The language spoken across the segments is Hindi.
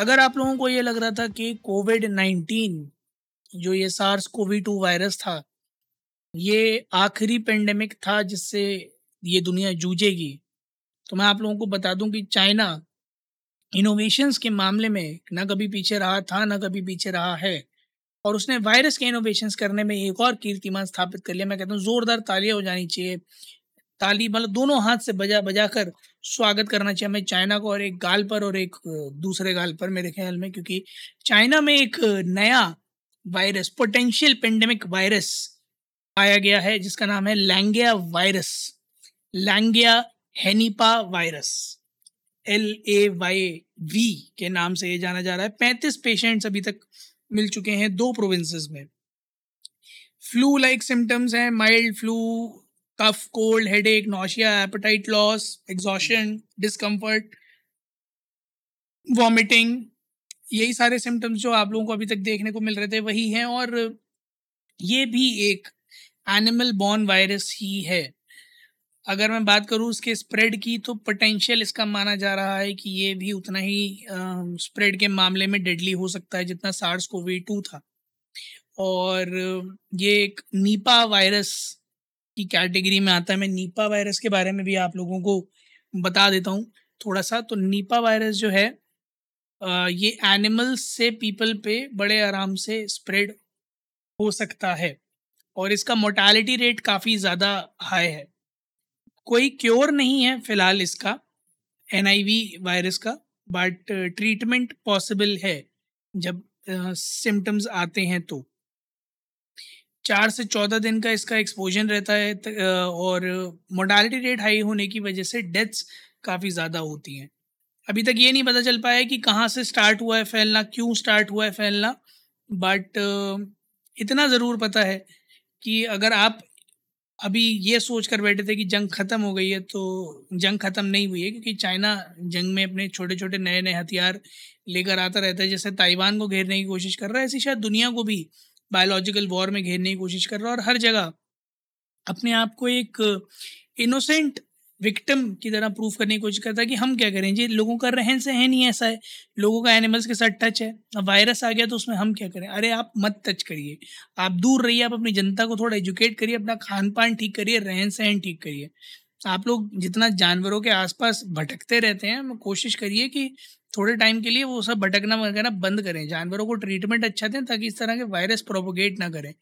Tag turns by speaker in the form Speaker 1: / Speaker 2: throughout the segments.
Speaker 1: अगर आप लोगों को ये लग रहा था कि कोविड नाइन्टीन, जो ये सार्स कोवी टू वायरस था, ये आखिरी पेंडेमिक था जिससे ये दुनिया जूझेगी तो मैं आप लोगों को बता दूँ कि चाइना इनोवेशंस के मामले में ना कभी पीछे रहा था, ना कभी पीछे रहा है, और उसने वायरस के इनोवेशंस करने में एक और कीर्तिमान स्थापित कर लिया। मैं कहता हूँ, जोरदार तालियाँ हो जानी चाहिए ताली मतलब दोनों हाथ से बजा बजा कर स्वागत करना चाहिए हमें चाइना को और एक गाल पर और एक दूसरे गाल पर मेरे ख्याल में, क्योंकि चाइना में एक नया वायरस पोटेंशियल पेंडेमिक वायरस पाया गया है, जिसका नाम है Langya virus Langya henipavirus L A Y V के नाम से ये जाना जा रहा है। पैंतीस पेशेंट्स अभी तक मिल चुके हैं दो प्रोविंसेस में। फ्लू लाइक सिम्टम्स हैं mild flu cough cold headache nausea appetite loss exhaustion discomfort vomiting यही सारे सिम्टम्स जो आप लोगों को अभी तक देखने को मिल रहे थे, वही हैं और ये भी एक एनिमल बॉर्न वायरस ही है। अगर मैं बात करूँ उसके स्प्रेड की तो पोटेंशियल इसका माना जा रहा है कि ये भी उतना ही स्प्रेड के मामले में डेडली हो सकता है जितना सार्स कोवी टू था। और ये एक नीपा वायरस की कैटेगरी में आता है। मैं नीपा वायरस के बारे में भी आप लोगों को बता देता हूँ थोड़ा सा तो नीपा वायरस जो है ये एनिमल्स से पीपल पे बड़े आराम से स्प्रेड हो सकता है और इसका मोटालिटी रेट काफ़ी ज़्यादा हाई है। कोई क्योर नहीं है फ़िलहाल इसका, एनआईवी वायरस का, बट ट्रीटमेंट पॉसिबल है जब सिम्टम्स आते हैं तो। चार से चौदह दिन का इसका एक्सपोजन रहता है और मोडालिटी रेट हाई होने की वजह से डेथ्स काफ़ी ज़्यादा होती हैं। अभी तक ये नहीं पता चल पाया कि कहाँ से स्टार्ट हुआ है फैलना, क्यों स्टार्ट हुआ है फैलना बट इतना ज़रूर पता है कि अगर आप अभी ये सोच कर बैठे थे कि जंग ख़त्म हो गई है तो जंग ख़त्म नहीं हुई है, क्योंकि चाइना जंग में अपने छोटे छोटे नए नए हथियार लेकर आता रहता है, जैसे ताइवान को घेरने की कोशिश कर रहा है, ऐसी शायद दुनिया को भी बायोलॉजिकल वॉर में घेरने की कोशिश कर रहा है और हर जगह अपने आप को एक इनोसेंट विक्टिम की तरह प्रूफ करने की कोशिश करता है कि हम क्या करें? जी, लोगों का रहन सहन ही ऐसा है। लोगों का एनिमल्स के साथ टच है। अब वायरस आ गया तो उसमें हम क्या करें? अरे, आप मत टच करिए। आप दूर रहिए, आप अपनी जनता को थोड़ा एजुकेट करिए, अपना खान पान ठीक करिए रहन सहन ठीक करिए। आप लोग जितना जानवरों के आसपास भटकते रहते हैं कोशिश करिए कि थोड़े टाइम के लिए वो सब भटकना वगैरह बंद करें। जानवरों को ट्रीटमेंट अच्छा दें ताकि इस तरह के वायरस प्रोपोगेट ना करें।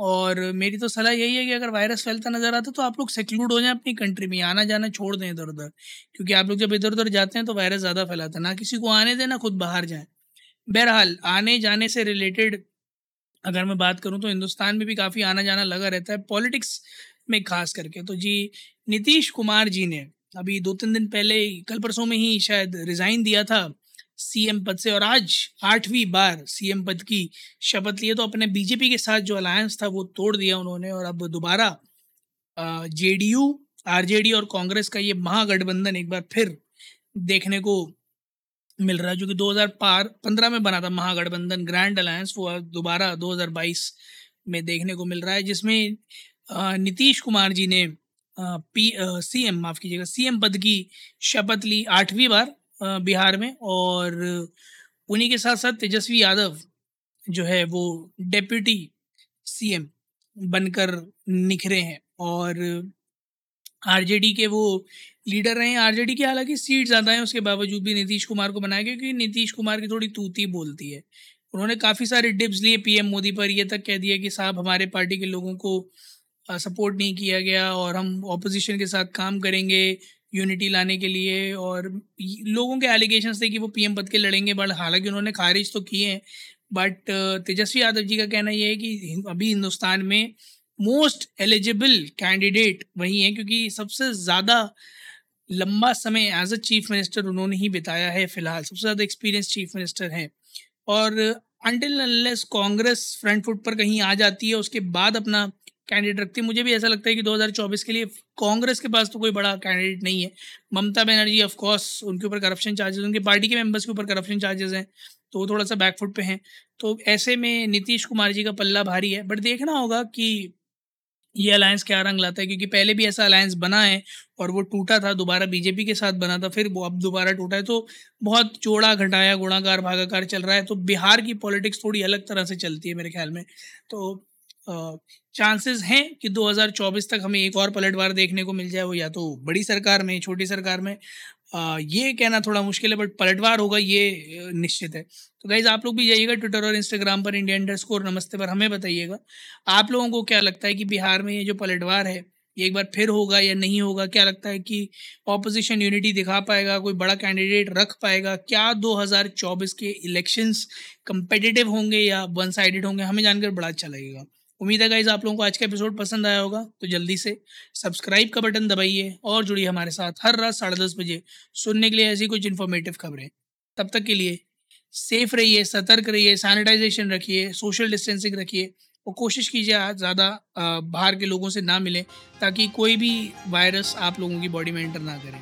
Speaker 1: और मेरी तो सलाह यही है कि अगर वायरस फैलता नज़र आता तो आप लोग सेक्लूड हो जाएँ अपनी कंट्री में आना जाना छोड़ दें इधर उधर क्योंकि आप लोग जब इधर उधर जाते हैं तो वायरस ज़्यादा फैलाता है। ना किसी को आने दें, ना खुद बाहर जाएँ। बहरहाल आने जाने से रिलेटेड अगर मैं बात करूँ तो हिंदुस्तान में भी काफ़ी आना जाना लगा रहता है। पॉलिटिक्स में खास करके। तो जी, नीतीश कुमार जी ने अभी दो तीन दिन पहले कल परसों में ही शायद रिज़ाइन दिया था सीएम पद से और आज आठवीं बार सीएम पद की शपथ लिए तो अपने बीजेपी के साथ जो अलायंस था, वो तोड़ दिया उन्होंने और अब दोबारा जेडीयू, आरजेडी और कांग्रेस का ये महागठबंधन एक बार फिर देखने को मिल रहा है, जो कि 2015 में बना था महागठबंधन ग्रैंड अलायंस वो दोबारा 2022 में देखने को मिल रहा है, जिसमें नीतीश कुमार जी ने पी सीएम, माफ़ कीजिएगा, सीएम पद की शपथ ली आठवीं बार बिहार में और उन्हीं के साथ साथ तेजस्वी यादव जो है वो डेप्यूटी सीएम बनकर निखरे हैं और आरजेडी के वो लीडर रहे हैं। आरजेडी की हालाँकि सीट ज़्यादा है, उसके बावजूद भी नीतीश कुमार को बनाया क्योंकि नीतीश कुमार की थोड़ी तूती बोलती है। उन्होंने काफ़ी सारे डिप्स लिए पीएम मोदी पर, ये तक कह दिया कि साहब हमारे पार्टी के लोगों को सपोर्ट नहीं किया गया और हम ऑपोजिशन के साथ काम करेंगे यूनिटी लाने के लिए और लोगों के एलिगेशन थे कि वो पीएम पद के लड़ेंगे बट हालाँकि उन्होंने खारिज तो किए हैं। बट तेजस्वी यादव जी का कहना ये है कि अभी हिंदुस्तान में मोस्ट एलिजिबल कैंडिडेट वही हैं, क्योंकि सबसे ज़्यादा लंबा समय एज अ चीफ मिनिस्टर उन्होंने ही बिताया है फ़िलहाल। सबसे ज़्यादा एक्सपीरियंस चीफ मिनिस्टर हैं। और until unless Congress front foot पर कहीं आ जाती है, उसके बाद अपना कैंडिडेट रखती है। मुझे भी ऐसा लगता है कि 2024 के लिए कांग्रेस के पास तो कोई बड़ा कैंडिडेट नहीं है। ममता बनर्जी ऑफकोर्स उनके ऊपर करप्शन चार्जेस उनके पार्टी के मेंबर्स के ऊपर करप्शन चार्जेस हैं। तो वो थोड़ा सा बैकफुट पे हैं। तो ऐसे में नीतीश कुमार जी का पल्ला भारी है। बट देखना होगा कि ये अलायंस क्या रंग लाता है, क्योंकि पहले भी ऐसा अलायंस बना है और वो टूटा था, दोबारा बीजेपी के साथ बना था, फिर वो अब दोबारा टूटा है। तो बहुत जोड़ा घटाया, गुणाकार, भागाकार चल रहा है। तो बिहार की पॉलिटिक्स थोड़ी अलग तरह से चलती है मेरे ख्याल में। तो चांसेस हैं कि 2024 तक हमें एक और पलटवार देखने को मिल जाए वो या तो बड़ी सरकार में छोटी सरकार में। आ, ये कहना थोड़ा मुश्किल है बट पलटवार होगा ये निश्चित है। तो गाइज़ आप लोग भी जाइएगा ट्विटर और इंस्टाग्राम पर इंडिया इंडर स्कोर नमस्ते पर हमें बताइएगा। आप लोगों को क्या लगता है कि बिहार में ये जो पलटवार है ये एक बार फिर होगा या नहीं होगा? क्या लगता है कि ऑपोजिशन यूनिटी दिखा पाएगा कोई बड़ा कैंडिडेट रख पाएगा? क्या 2024 के इलेक्शंस कंपेटिटिव होंगे या वन साइडेड होंगे? हमें जानकर बड़ा अच्छा लगेगा। उम्मीद है गाइज़ आप लोगों को आज का एपिसोड पसंद आया होगा तो जल्दी से सब्सक्राइब का बटन दबाइए और जुड़िए हमारे साथ हर रात साढ़े दस बजे सुनने के लिए ऐसी कुछ इन्फॉर्मेटिव खबरें। तब तक के लिए सेफ़ रहिए, सतर्क रहिए सैनिटाइजेशन रखिए सोशल डिस्टेंसिंग रखिए और कोशिश कीजिए ज़्यादा बाहर के लोगों से ना मिलें, ताकि कोई भी वायरस आप लोगों की बॉडी में एंटर ना करें।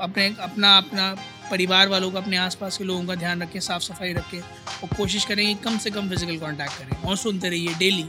Speaker 1: अपने, अपना अपना परिवार वालों का, अपने आसपास के लोगों का ध्यान रखें, साफ़ सफ़ाई रखें और कोशिश करें कि कम से कम फ़िज़िकल कांटेक्ट करें और सुनते रहिए डेली